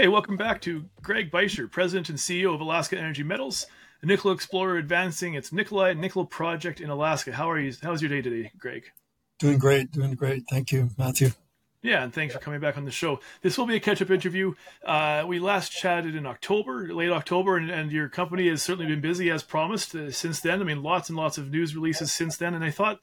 Okay, welcome back to Greg Beischer, President and CEO of Alaska Energy Metals, a nickel explorer advancing its Nikolai nickel project in Alaska. How are you? How's your day today, Greg? Doing great, doing great. Thank you, Matthew. Yeah, and thanks for coming back on the show. This will be a catch-up interview. Uh, we last chatted in October, late October, and, and, your company has certainly been busy as promised uh, since then. I mean, lots and lots of news releases since then. And I thought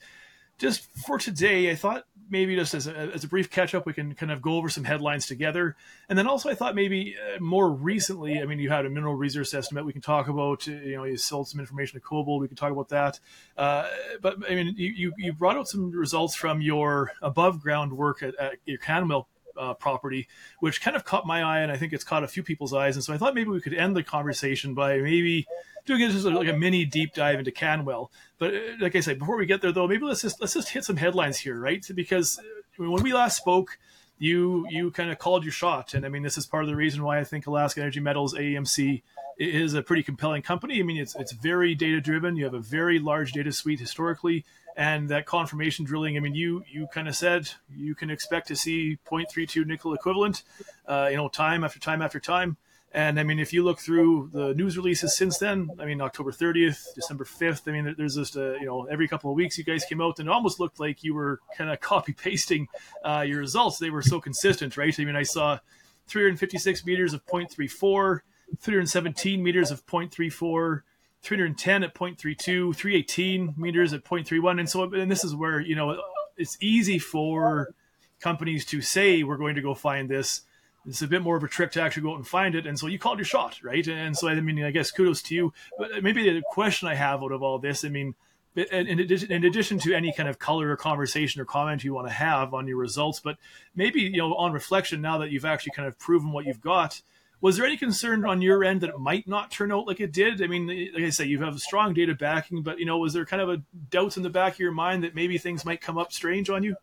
just for today, I thought maybe just as a, as a brief catch up, we can kind of go over some headlines together. And then also, I thought maybe uh, more recently, I mean, you had a mineral resource estimate. We can talk about, uh, you know, you sold some information to KoBold. We can talk about that. Uh, but I mean, you, you brought out some results from your above ground work at, at your Canwell uh, property, which kind of caught my eye, and I think it's caught a few people's eyes. And so I thought maybe we could end the conversation by maybe doing just like a mini deep dive into Canwell. But uh, like I said, before we get there, though, maybe let's just let's just hit some headlines here, right? Because uh, when we last spoke, you you kind of called your shot, and I mean this is part of the reason why I think Alaska Energy Metals AEMC is a pretty compelling company. I mean it's it's very data driven. You have a very large data suite historically and that confirmation drilling i mean you you kind of said you can expect to see 0.32 nickel equivalent uh, you know time after time after time. And i mean if you look through the news releases since then i mean october 30th december 5th i mean there's just a you know every couple of weeks you guys came out and it almost looked like you were kind of copy pasting uh, your results. They were so consistent right? I mean i saw 356 meters of 0.34 317 meters of 0.34 310 at 0.32, 318 meters at 0.31. And so, and this is where, you know, it's easy for companies to say, we're going to go find this. It's a bit more of a trick to actually go out and find it. And so you called your shot, right? And so, I mean, I guess kudos to you. But maybe the question I have out of all this, I mean, in addition, in addition to any kind of color or conversation or comment you want to have on your results, but maybe, you know, on reflection, now that you've actually kind of proven what you've got, was there any concern on your end that it might not turn out like it did? I mean, like I say, you have strong data backing, but you know, was there kind of a doubts in the back of your mind that maybe things might come up strange on you?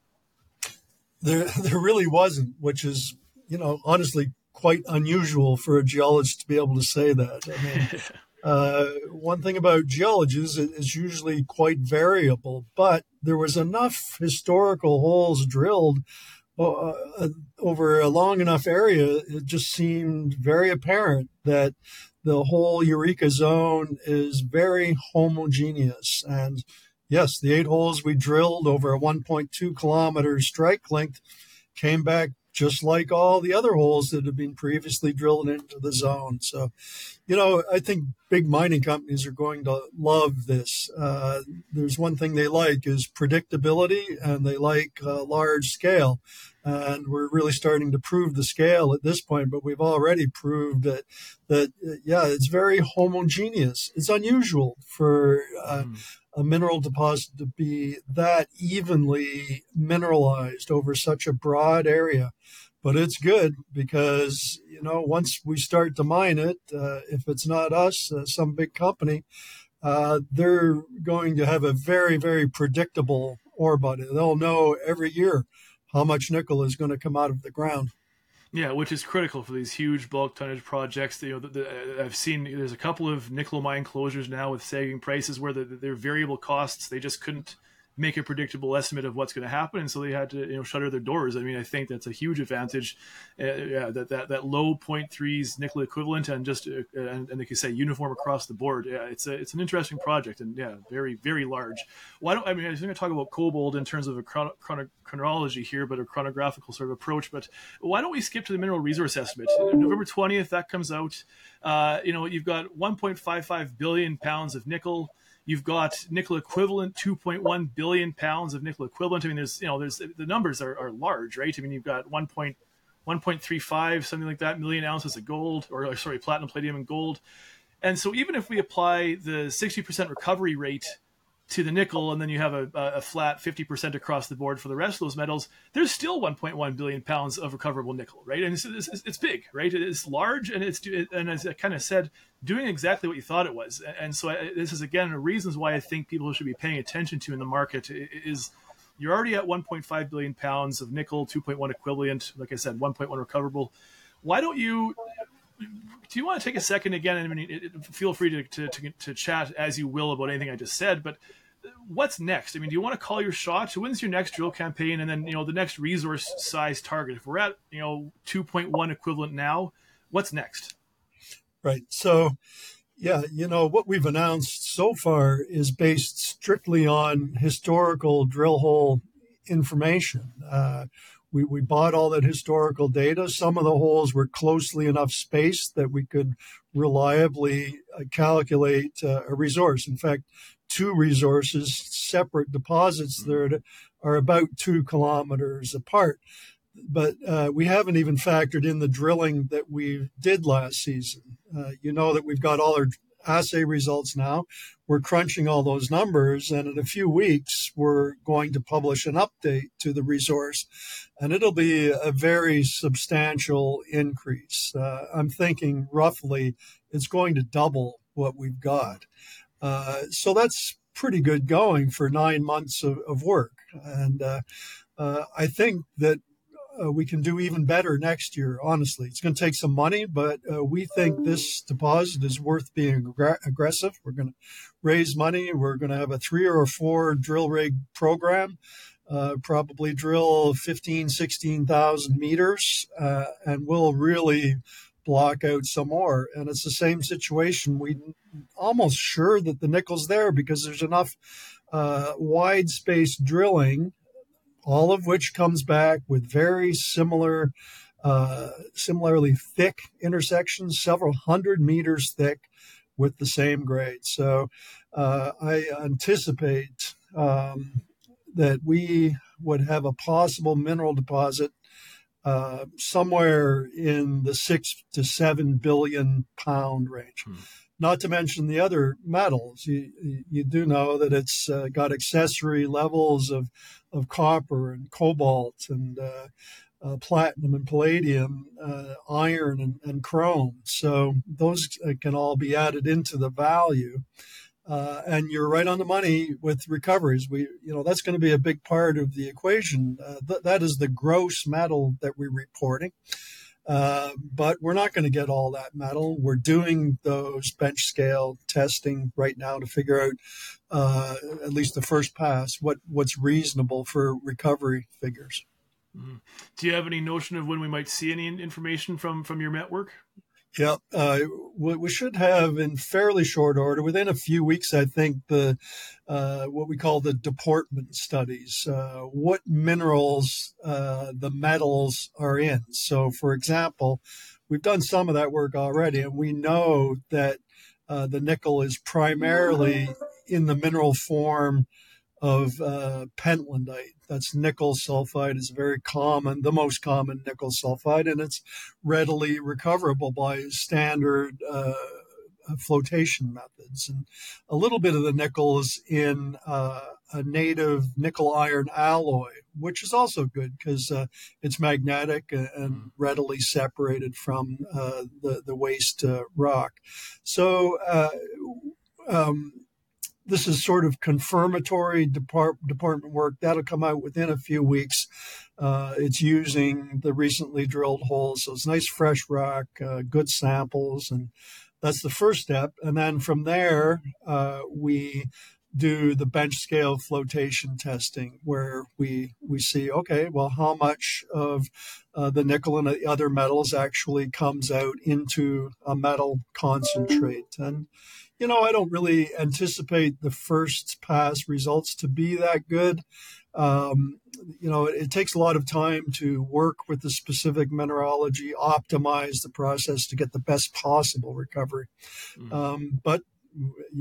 There, there really wasn't, which is, you know, honestly quite unusual for a geologist to be able to say that. I mean, uh, one thing about geologists is usually quite variable, but there was enough historical holes drilled Uh, uh, over a long enough area, it just seemed very apparent that the whole Eureka zone is very homogeneous. And yes, the eight holes we drilled over a 1.2 kilometer strike length came back just like all the other holes that have been previously drilled into the zone. So, you know, I think big mining companies are going to love this. Uh, there's one thing they like is predictability, and they like uh, large scale. And we're really starting to prove the scale at this point, but we've already proved that that yeah, it's very homogeneous. It's unusual for. Uh, mm a mineral deposit to be that evenly mineralized over such a broad area. But it's good because, you know, once we start to mine it, uh, if it's not us, uh, some big company, uh, they're going to have a very, very predictable ore body. They'll know every year how much nickel is going to come out of the ground. Yeah, which is critical for these huge bulk tonnage projects. You know, the, the, I've seen there's a couple of nickel mine closures now with sagging prices where the, their variable costs they just couldn't make a predictable estimate of what's going to happen, and so they had to you know shutter their doors. I mean, I think that's a huge advantage. Uh, yeah, that, that that low point threes nickel equivalent and just uh, and, and they can say uniform across the board. Yeah, it's a it's an interesting project and yeah, very very large. Why don't I mean I was going to talk about KoBold in terms of a chrono, chrono, chronology here, but a chronographical sort of approach. But why don't we skip to the mineral resource estimate? November twentieth that comes out. Uh, you know, you've got 1.55 billion pounds of nickel. You've got nickel equivalent, 2.1 billion pounds of nickel equivalent. I mean, there's, you know, there's the numbers are, are large, right? I mean, you've got 1.1.35, something like that, million ounces of gold, or sorry, platinum, palladium, and gold. And so even if we apply the 60% recovery rate to the nickel, and then you have a, a flat 50% across the board for the rest of those metals, there's still 1.1 billion pounds of recoverable nickel, right? And it's, it's, it's big, right? It's large, and it's and as I kind of said, doing exactly what you thought it was. And so I, this is again the reasons why I think people should be paying attention to in the market is you're already at 1.5 billion pounds of nickel, 2.1 equivalent, like I said, 1.1 recoverable. Why don't you do you want to take a second again? I mean, feel free to, to, to, to, chat as you will about anything I just said, but what's next? I mean, do you want to call your shot? When's your next drill campaign, and then you know the next resource size target? If we're at you know 2.1 equivalent now, what's next? Right. So, yeah, you know what we've announced so far is based strictly on historical drill hole information. Uh, we, we bought all that historical data. Some of the holes were closely enough spaced that we could reliably uh, calculate uh, a resource. In fact, two resources, separate deposits that are about two kilometers apart. But uh, we haven't even factored in the drilling that we did last season. Uh, you know that we've got all our assay results now. We're crunching all those numbers, and in a few weeks, we're going to publish an update to the resource, and it'll be a very substantial increase. Uh, I'm thinking roughly it's going to double what we've got. Uh, so that's pretty good going for nine months of, of work. And uh, uh I think that uh, we can do even better next year. Honestly, it's going to take some money, but uh, we think this deposit is worth being ag- aggressive. We're going to raise money. We're going to have a three or four drill rig program. Uh, probably drill 15, 16,000 meters, uh, and we'll really block out some more. And it's the same situation. We almost sure that the nickel's there because there's enough uh, wide space drilling all of which comes back with very similar, uh, similarly thick intersections, several hundred meters thick with the same grade. So uh, I anticipate um, that we would have a possible mineral deposit uh, somewhere in the six to seven billion pound range. Hmm. Not to mention the other metals. You, you do know that it's uh, got accessory levels of of copper and cobalt and uh, uh, platinum and palladium, uh, iron and, and, chrome. So those uh, can all be added into the value. Uh, and you're right on the money with recoveries. We, you know, that's going to be a big part of the equation. Th- that is the gross metal that we're reporting. Uh, but we're not going to get all that metal. We're doing those bench scale testing right now to figure out, uh, at least the first pass, what, what's reasonable for recovery figures. Mm-hmm. Do you have any notion of when we might see any information from from your network? Yeah, uh, we should have in fairly short order, within a few weeks, I think the uh, what we call the deportment studies, uh, what minerals uh, the metals are in. So, for example, we've done some of that work already, and we know that uh, the nickel is primarily in the mineral form of uh, pentlandite. That's nickel sulfide is very common, the most common nickel sulfide, and it's readily recoverable by standard uh, flotation methods. And a little bit of the nickel is in uh, a native nickel iron alloy, which is also good because uh, it's magnetic and mm. readily separated from uh, the, the waste uh, rock. So, uh, um, this is sort of confirmatory depart, department work that'll come out within a few weeks. Uh, it's using the recently drilled holes, so it's nice fresh rock, uh, good samples, and that's the first step. And then from there, uh, we do the bench scale flotation testing, where we we see okay, well, how much of uh, the nickel and the other metals actually comes out into a metal concentrate, and you know, I don't really anticipate the first pass results to be that good. Um, you know, it, it, takes a lot of time to work with the specific mineralogy, optimize the process to get the best possible recovery. Mm. Um, but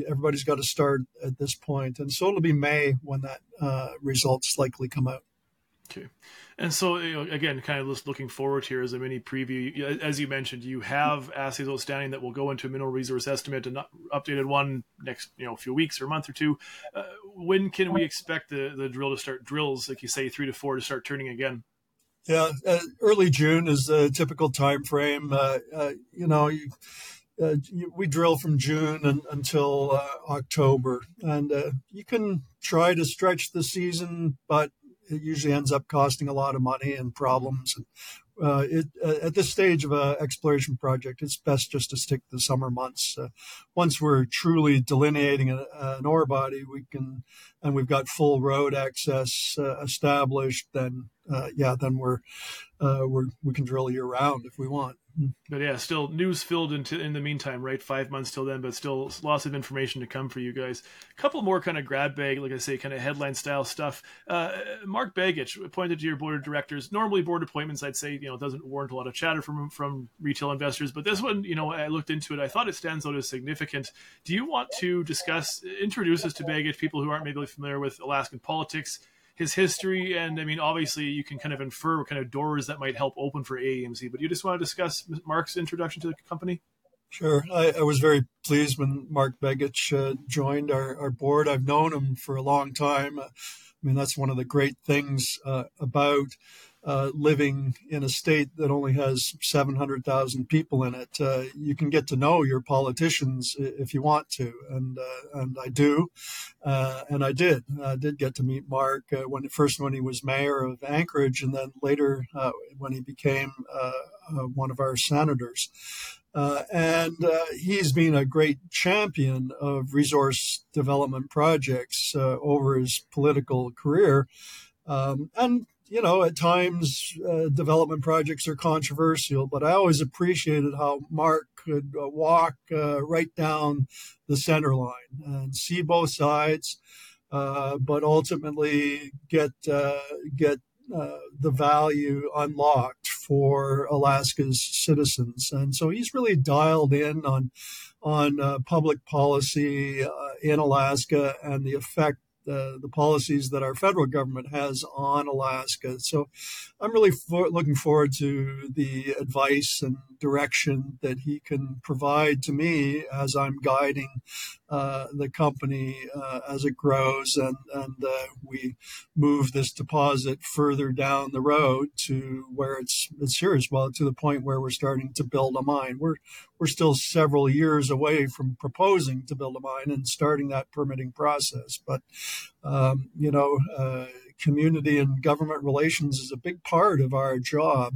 everybody's got to start at this point, and so it'll be May when that uh, results likely come out. Okay. And so, you know, again, kind of just looking forward here as a mini preview. As you mentioned, you have assays outstanding that will go into a mineral resource estimate and updated one next, you know, few weeks or a month or two. Uh, when can we expect the, the drill to start drills, like you say, three to four to start turning again? Yeah, uh, early June is the typical time frame. Uh, uh you know, you, uh, we drill from June and, until uh, October, and you can try to stretch the season, but it usually ends up costing a lot of money and problems. And uh, it, uh, at this stage of an exploration project, it's best just to stick to the summer months. Uh, once we're truly delineating a, an ore body, we can, and we've got full road access uh, established. Then, uh, yeah, then we're, uh, we're we can drill year round if we want. But yeah, still news filled into in the meantime, right? Five months till then, but still lots of information to come for you guys. A couple more kind of grab bag, like I say, kind of headline style stuff. Uh, Mark Begich appointed to your board of directors. Normally, board appointments, I'd say, you know, doesn't warrant a lot of chatter from from retail investors, but this one, you know, I looked into it. I thought it stands out as significant. Do you want to discuss, introduce us to Begich, people who aren't maybe familiar with Alaskan politics? His history, and I mean, obviously, you can kind of infer what kind of doors that might help open for AEMC. But you just want to discuss Mark's introduction to the company? Sure. I, I was very pleased when Mark Begich uh, joined our, our board. I've known him for a long time. I mean, that's one of the great things uh, about uh, living in a state that only has 700,000 people in it. Uh, you can get to know your politicians if you want to, and uh, and I do, uh, and I did. I did get to meet Mark uh, when first when he was mayor of Anchorage, and then later when he became one of our senators. and he's been a great champion of resource development projects over his political career. Um, and you know, at times uh, development projects are controversial, but I always appreciated how Mark could uh, walk uh, right down the center line and see both sides, uh, but ultimately get uh, get uh, the value unlocked for Alaska's citizens. And so he's really dialed in on on public policy in Alaska and the effect the, the policies that our federal government has on Alaska. So I'm really for, looking forward to the advice and direction that he can provide to me as I'm guiding the company uh, as it grows and, and uh, we move this deposit further down the road to where it's it's as well to the point where we're starting to build a mine. We're we're still several years away from proposing to build a mine and starting that permitting process. But um, you know, uh, community and government relations is a big part of our job,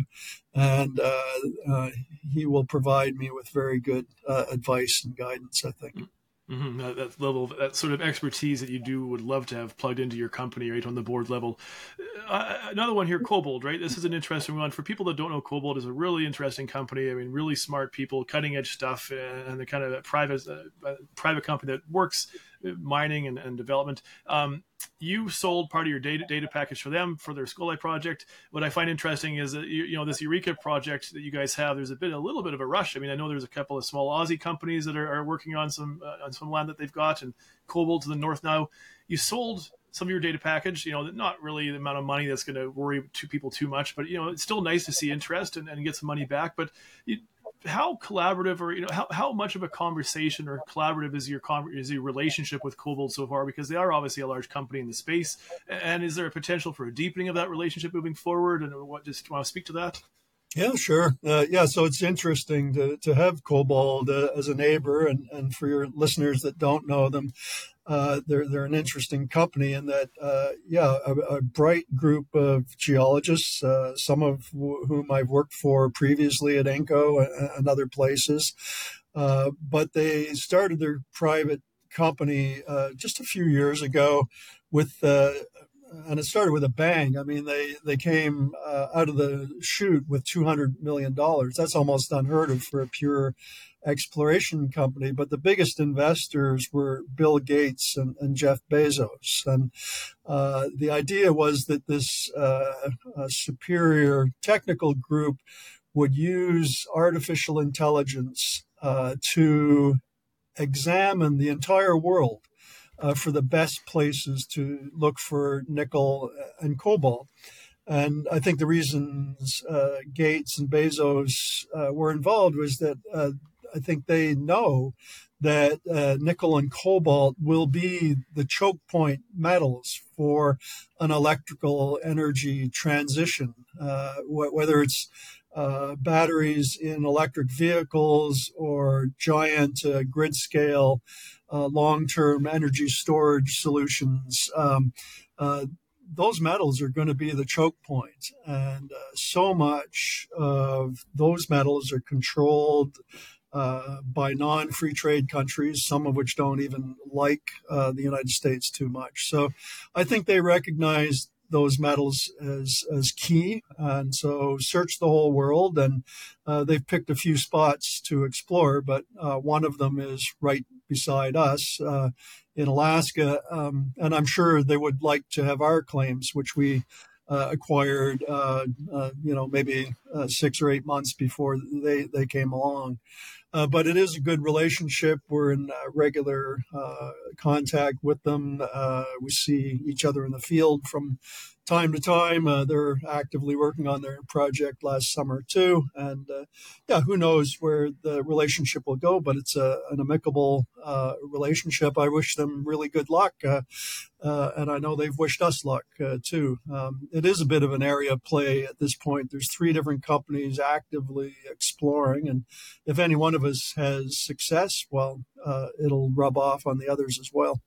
and uh, uh, he will provide me with very good uh, advice and guidance. I think. Mm-hmm. That, that, level, that sort of expertise that you do would love to have plugged into your company, right, on the board level. Uh, another one here, KoBold, right? This is an interesting one for people that don't know. KoBold is a really interesting company. I mean, really smart people, cutting edge stuff, and the kind of private uh, private company that works mining and, and development. Um, you sold part of your data data package for them for their Skolai project. What I find interesting is that you, you, know this Eureka project that you guys have. There's a bit a little bit of a rush. I mean, I know there's a couple of small Aussie companies that are, are working on some uh, on some land that they've got, and KoBold to the north now. You sold some of your data package. You know, not really the amount of money that's going to worry two people too much, but you know, it's still nice to see interest and, and get some money back. But you, how collaborative or you know how, how much of a conversation or collaborative is your is your relationship with KoBold so far? Because they are obviously a large company in the space. And is there a potential for a deepening of that relationship moving forward? And what just want to speak to that. Yeah, sure. Uh, yeah, so it's interesting to, to have KoBold uh, as a neighbor, and, and for your listeners that don't know them, uh, they're they're an interesting company in that uh, yeah a, a, bright group of geologists, uh, some of whom I've worked for previously at Inco and, other places, uh, but they started their private company uh, just a few years ago with. and it started with a bang. I mean, they they came out of the chute with two hundred million dollars. That's almost unheard of for a pure exploration company, but the biggest investors were Bill Gates and, and Jeff Bezos. And uh, the idea was that this uh, superior technical group would use artificial intelligence uh, to examine the entire world uh, for the best places to look for nickel and cobalt. And I think the reasons uh, Gates and Bezos uh, were involved was that I think they know that uh, nickel and cobalt will be the choke point metals for an electrical energy transition, uh, wh- whether it's uh, batteries in electric vehicles or giant uh, grid scale uh, long term energy storage solutions. Um, uh, those metals are going to be the choke point, and so much of those metals are controlled uh, by non-free trade countries, some of which don't even like uh, the United States too much. So, I think they recognize those metals as as key, and so search the whole world, and uh, they've picked a few spots to explore, but uh, one of them is right beside us uh, in Alaska, um, and I'm sure they would like to have our claims, which we. Uh, acquired, uh, uh, you know, maybe six or eight months before they, they came along. Uh, but it is a good relationship. We're in uh, regular uh, contact with them. Uh, we see each other in the field from time to time. Uh, they're actively working on their project last summer too, and uh, yeah, who knows where the relationship will go? But it's a, an amicable uh, relationship. I wish them really good luck, uh, uh, and I know they've wished us luck uh, too. Um, it is a bit of an area of play at this point. There's three different companies actively exploring, and if any one of us has success, well, it'll rub off on the others as well.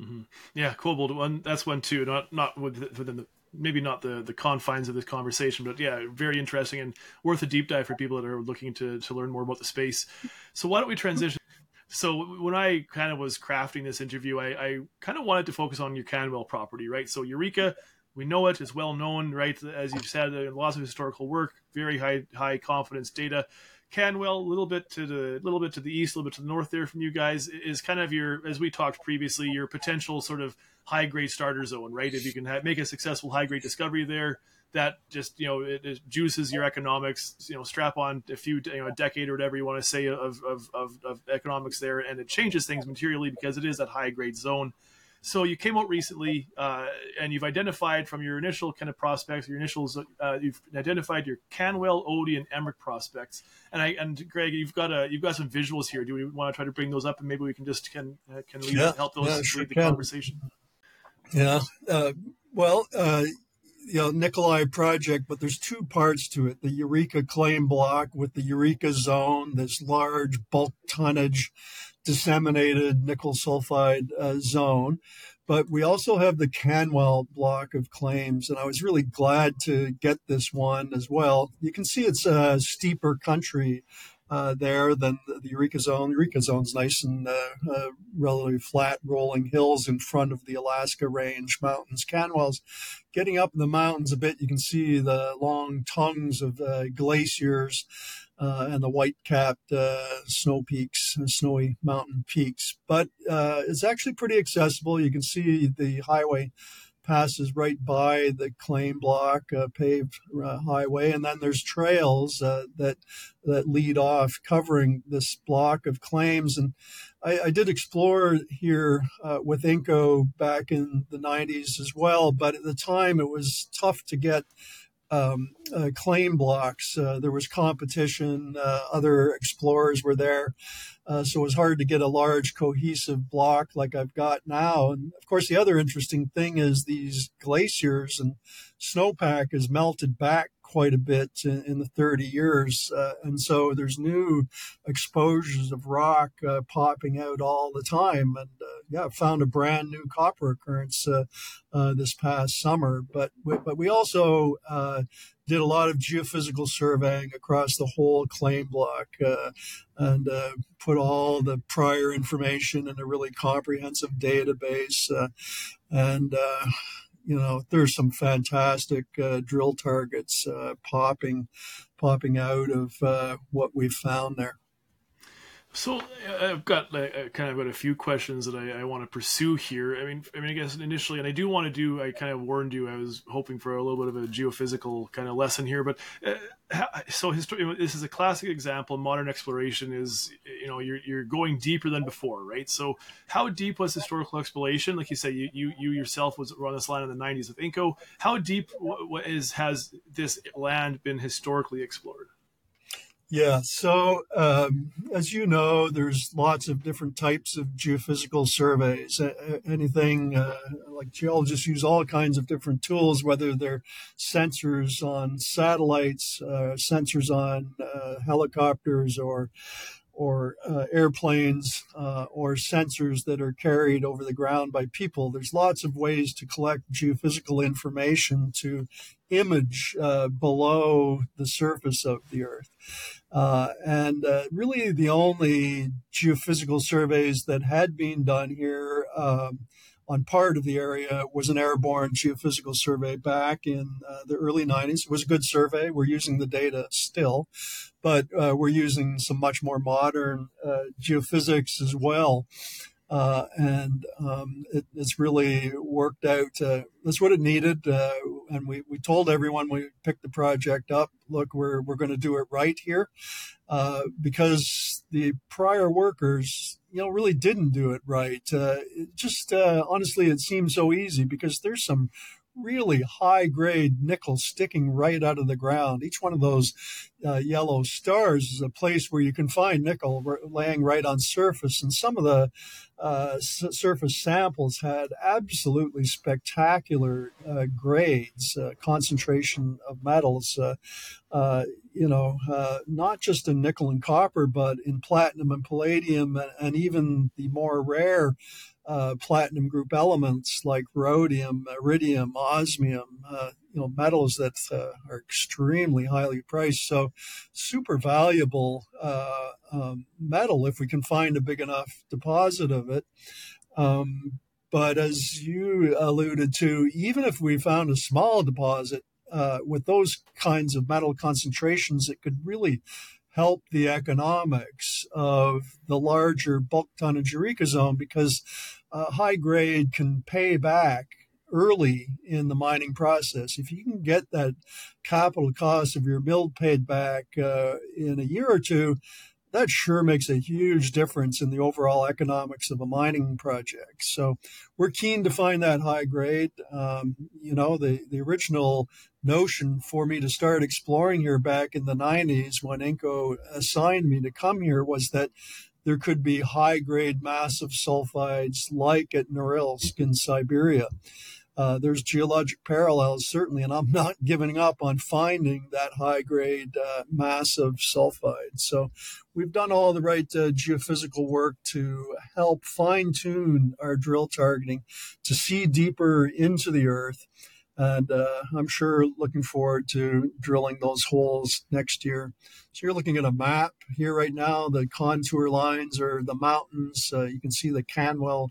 Mm-hmm. Yeah, KoBold one. That's one too. Not not within the maybe not the the confines of this conversation, but yeah, very interesting and worth a deep dive for people that are looking to to learn more about the space. So why don't we transition? So when I kind of was crafting this interview, I, I kind of wanted to focus on your Canwell property, right? So Eureka, we know it, it is well known, right? As you've said, lots of historical work, very high high confidence data. Canwell, a little bit to the little bit to the east, a little bit to the north there from you guys is kind of your, as we talked previously, your potential sort of high grade starter zone, right? If you can make a successful high grade discovery there, that just you know it, it, juices your economics. You know, strap on a few you know a decade or whatever you want to say of of, of, of economics there, and it changes things materially because it is that high grade zone. So you came out recently, uh, and you've identified from your initial kind of prospects, your initials, uh, you've identified your Canwell, Odie, and Emmerich prospects. And I and Greg, you've got a you've got some visuals here. Do we want to try to bring those up, and maybe we can just can uh, can lead, yeah, help those yeah, sure lead the can. conversation? Yeah. Uh, well, uh, you know, Nikolai project, but there's two parts to it: the Eureka claim block with the Eureka zone, this large bulk tonnage disseminated nickel sulfide uh, zone. But we also have the Canwell block of claims, and I was really glad to get this one as well. You can see it's a steeper country uh, there than the, Eureka Zone. Eureka Zone's nice and uh, uh, relatively flat, rolling hills in front of the Alaska Range mountains. Canwell's getting up in the mountains a bit. You can see the long tongues of uh, glaciers uh, and the white capped uh, snow peaks, uh, snowy mountain peaks. But uh, it's actually pretty accessible. You can see the highway passes right by the claim block, uh, paved uh, highway, and then there's trails that that lead off covering this block of claims. And I, I did explore here with Inco back in the 90s as well, but at the time it was tough to get um, uh, claim blocks. Uh, there was competition. Uh, other explorers were there. Uh, so it was hard to get a large cohesive block like I've got now. And of course, the other interesting thing is these glaciers and snowpack has melted back quite a bit in, in the 30 years. Uh, and so there's new exposures of rock uh, popping out all the time. And uh, yeah, found a brand new copper occurrence uh, uh, this past summer. But, we, but we also uh, did a lot of geophysical surveying across the whole claim block and put all the prior information in a really comprehensive database. and you know, there's some fantastic uh, drill targets uh, popping, popping out of uh, what we've found there. So I've got uh, kind of got a few questions that I, I, want to pursue here. I mean, I mean, I guess initially, and I do want to do. I kind of warned you. I was hoping for a little bit of a geophysical kind of lesson here, but uh, so history. This is a classic example. Modern exploration is, you know, you're you're going deeper than before, right? So, how deep was historical exploration? Like you say, you you, you yourself was on this land in the '90s with Inco. How deep what is has this land been historically explored? Yeah. So, um, as you know, there's lots of different types of geophysical surveys. Anything uh, like geologists use all kinds of different tools, whether they're sensors on satellites, uh, sensors on uh, helicopters, or or uh, airplanes uh, or sensors that are carried over the ground by people. There's lots of ways to collect geophysical information to image uh, below the surface of the Earth. Uh, and uh, really, the only geophysical surveys that had been done here um, on part of the area was an airborne geophysical survey back in uh, the early 90s. It was a good survey. We're using the data still, but uh, we're using some much more modern uh, geophysics as well. Uh, and um, it, it's really worked out. Uh, that's what it needed. Uh, and we, we told everyone we picked the project up, look, we're, we're going to do it right here. because the prior workers you know, really didn't do it right. Uh, it just uh, honestly, it seems so easy because there's some really high grade nickel sticking right out of the ground. Each one of those uh, yellow stars is a place where you can find nickel laying right on surface. And some of the uh, surface samples had absolutely spectacular uh, grades, uh, concentration of metals. Uh, uh, you know, not just in nickel and copper, but in platinum and palladium, and, and even the more rare uh, platinum group elements like rhodium, iridium, osmium, uh, you know, metals that uh, are extremely highly priced. So, super valuable uh, um, metal if we can find a big enough deposit of it. Um, but as you alluded to, even if we found a small deposit uh, with those kinds of metal concentrations, it could really help the economics of the larger bulk tonnage Eureka zone because uh, high grade can pay back early in the mining process. If you can get that capital cost of your build paid back uh, in a year or two, that sure makes a huge difference in the overall economics of a mining project. So we're keen to find that high grade. Um, you know, the, the original notion for me to start exploring here back in the 90s when Inco assigned me to come here was that there could be high grade massive sulfides like at Norilsk in Siberia. Uh, there's geologic parallels, certainly, and I'm not giving up on finding that high grade uh, massive sulfide. So we've done all the right uh, geophysical work to help fine tune our drill targeting to see deeper into the earth. And uh, I'm sure looking forward to drilling those holes next year. So you're looking at a map here right now. The contour lines are the mountains. Uh, you can see the Canwell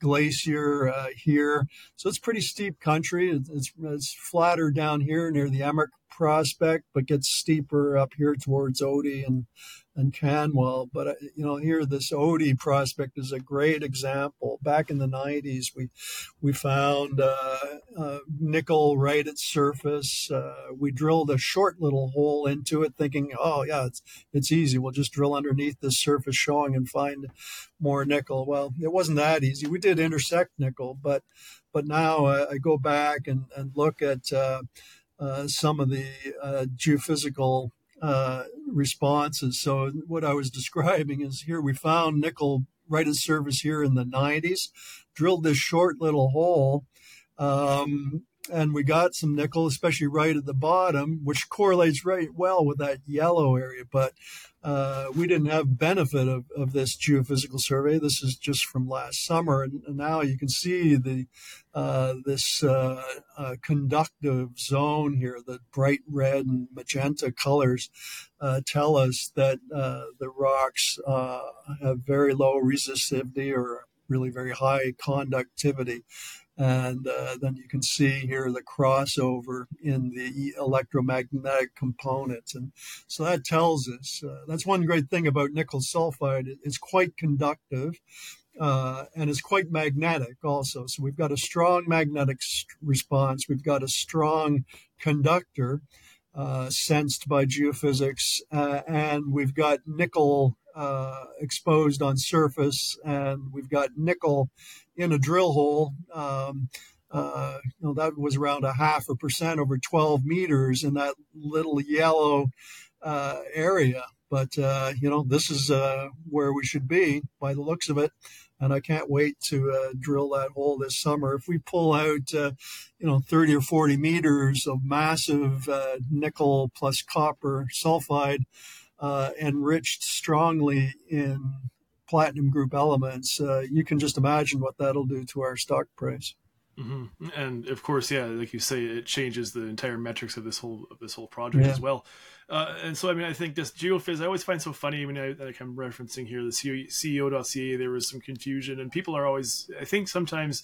Glacier uh, here. So it's pretty steep country. It's, it's, flatter down here near the Emmerich Prospect, but gets steeper up here towards Odie and and Canwell. But uh, you know, here this Odie prospect is a great example. Back in the '90s, we we found uh, uh, nickel right at surface. Uh, we drilled a short little hole into it, thinking, "Oh yeah, it's it's easy. We'll just drill underneath the surface showing and find more nickel." Well, it wasn't that easy. We did intersect nickel, but but now I, I go back and and look at. Uh, uh, some of the geophysical uh, responses. So what I was describing is here we found nickel right at service here in the 90s, drilled this short little hole. Um, and we got some nickel, especially right at the bottom, which correlates right well with that yellow area. But uh, we didn't have benefit of, of this geophysical survey. This is just from last summer, and, and now you can see the uh, this uh, uh conductive zone here. The bright red and magenta colors uh, tell us that uh, the rocks have very low resistivity or really very high conductivity. And uh, then you can see here the crossover in the electromagnetic components. And so that tells us uh, that's one great thing about nickel sulfide. It's quite conductive. Uh, and it's quite magnetic also. So we've got a strong magnetic response. We've got a strong conductor uh, sensed by geophysics, uh, and we've got nickel uh, exposed on surface, and we've got nickel in a drill hole. Um, uh, you know, that was around a half a percent over 12 meters in that little yellow uh, area. But, uh, you know, this is uh, where we should be by the looks of it. And I can't wait to uh, drill that hole this summer. If we pull out, uh, you know, 30 or 40 meters of massive nickel plus copper sulfide, enriched strongly in platinum group elements, uh, you can just imagine what that'll do to our stock price. Mm-hmm. And of course, yeah, like you say, it changes the entire metrics of this whole of this whole project yeah. as well. Uh, and so, I mean, I think this GeoPhys, I always find so funny. I mean, I, like I'm referencing here the CEO.ca, there was some confusion, and people are always, I think sometimes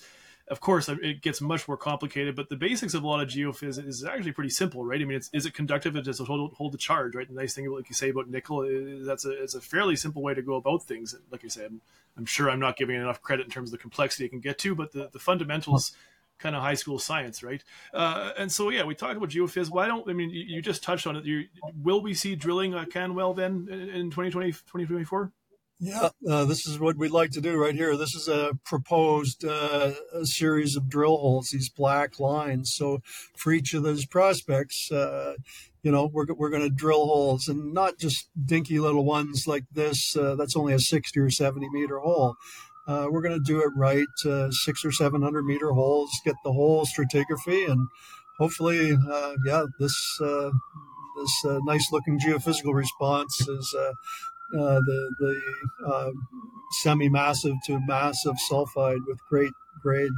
of course, it gets much more complicated, but the basics of a lot of geophys is actually pretty simple, right? I mean, is it conductive? It does hold, hold the charge, right? The nice thing, like you say about nickel, is that's a, it's a fairly simple way to go about things. Like I said, I'm, I'm sure I'm not giving enough credit in terms of the complexity it can get to, but the, the fundamentals kind of high school science, right? Uh, and so, yeah, we talked about geophys. Why don't, I mean, you, you just touched on it. You, will we see drilling at Canwell then in 2020, 2024? Yeah, uh, this is what we'd like to do right here. This is a proposed uh, a series of drill holes, these black lines. So for each of those prospects, uh, you know, we're, we're going to drill holes and not just dinky little ones like this. Uh, that's only a 60 or 70 meter hole. Uh, we're going to do it right, uh, six or 700 meter holes, get the whole stratigraphy and hopefully, yeah, this, this nice looking geophysical response is uh, the the uh, semi-massive to massive sulfide with great grade.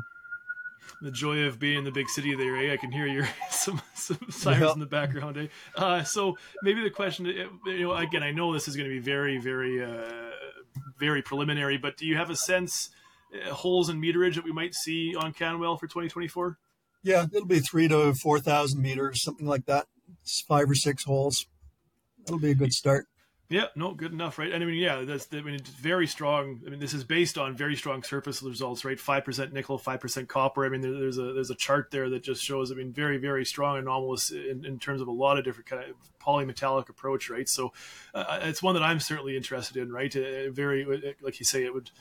The joy of being in the big city there, eh? I can hear your some, some sirens in the background, eh? Uh, so maybe the question, you know, again, I know this is going to be very, very, uh, very preliminary, but do you have a sense uh, holes in meterage that we might see on Canwell for 2024? Yeah, it'll be three to four thousand meters, something like that. It's five or six holes. That'll be a good start. Yeah, no, good enough, right? And I mean, yeah, that's I mean, it's very strong. I mean, this is based on very strong surface results, right? Five percent nickel, five percent copper. I mean, there, there's a there's a chart there that just shows. I mean, very very strong anomalous in, in terms of a lot of different kind of polymetallic approach, right? So, uh, it's one that I'm certainly interested in, right? Uh, very, like you say, it would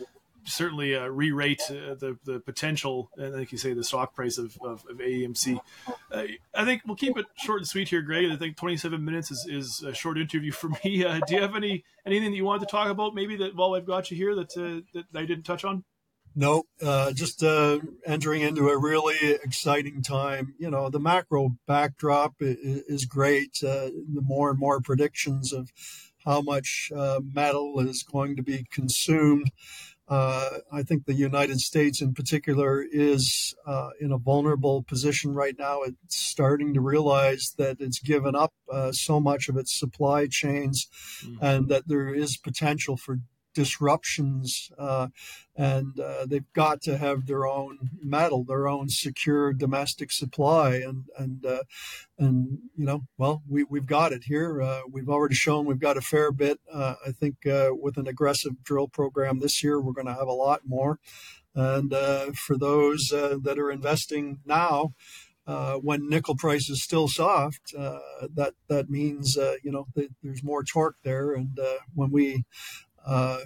certainly uh, re-rate uh, the the potential, and like you say, the stock price of, of, of AEMC. Uh, I think we'll keep it short and sweet here, Greg. I think 27 minutes is, is a short interview for me. Uh, do you have any anything that you want to talk about? Maybe that while I've got you here that uh, that I didn't touch on. No, uh, just entering into a really exciting time. You know, the macro backdrop is, is great. the more and more predictions of how much metal is going to be consumed uh, I think the United States, in particular, is uh, in a vulnerable position right now. It's starting to realize that it's given up uh, so much of its supply chains mm-hmm. and that there is potential for disruptions, uh, and uh, they've got to have their own metal, their own secure domestic supply, and and uh, and you know, well, we we've got it here. Uh, we've already shown we've got a fair bit. Uh, I think uh, with an aggressive drill program this year, we're going to have a lot more. And for those that are investing now. Uh, when nickel price is still soft, uh, that that means uh, you know th- there's more torque there, and when we uh,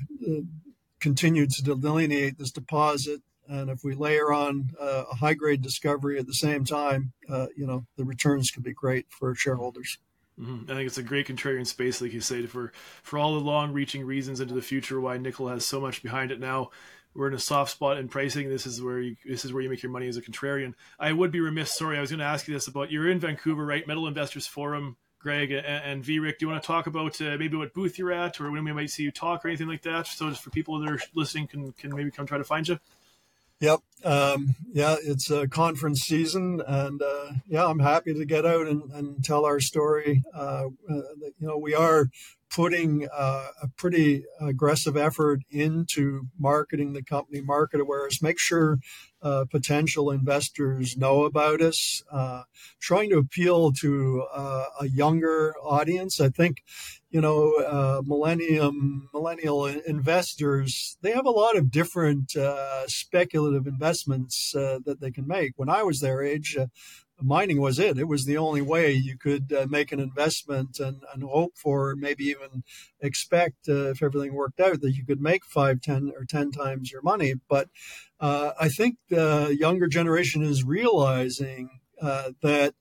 continue to delineate this deposit. And if we layer on uh, a high grade discovery at the same time, uh, you know, the returns could be great for shareholders. Mm-hmm. I think it's a great contrarian space, like you say, for for all the long-reaching reasons into the future why nickel has so much behind it now. We're in a soft spot in pricing. This is where you this is where you make your money as a contrarian. I would be remiss. Sorry, I was going to ask you this about you're in Vancouver, right? Metal Investors Forum Greg and, and VRIC, do you want to talk about uh, maybe what booth you're at or when we might see you talk or anything like that? So just for people that are listening can, can maybe come try to find you? Yep. Um, yeah, it's a conference season, and uh, yeah, I'm happy to get out and, and tell our story. Uh, uh, you know, we are putting uh, a pretty aggressive effort into marketing the company, market awareness, make sure uh, potential investors know about us, uh, trying to appeal to uh, a younger audience. I think, you know, uh, millennium millennial investors they have a lot of different uh, speculative investments that they can make. When I was their age, mining was it. It was the only way you could uh, make an investment and, and hope for, maybe even expect, uh, if everything worked out, that you could make five, ten, or ten times your money. But uh, I think the younger generation is realizing uh, that.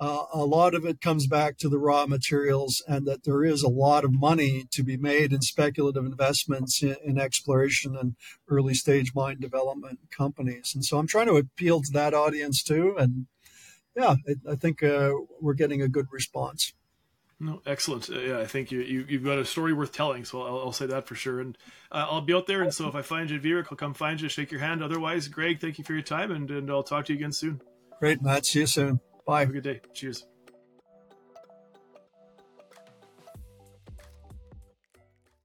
Uh, a lot of it comes back to the raw materials, and that there is a lot of money to be made in speculative investments in, in exploration and early stage mine development companies. And so I'm trying to appeal to that audience too, and yeah, I, I think uh, we're getting a good response. No, excellent. Uh, yeah, I think you, you have got a story worth telling. So I'll, I'll say that for sure. And uh, I'll be out there. And so if I find you at I'll come find you, shake your hand. Otherwise, Greg, thank you for your time, and, and I'll talk to you again soon. Great, Matt. See you soon. Bye. Have a good day. Cheers.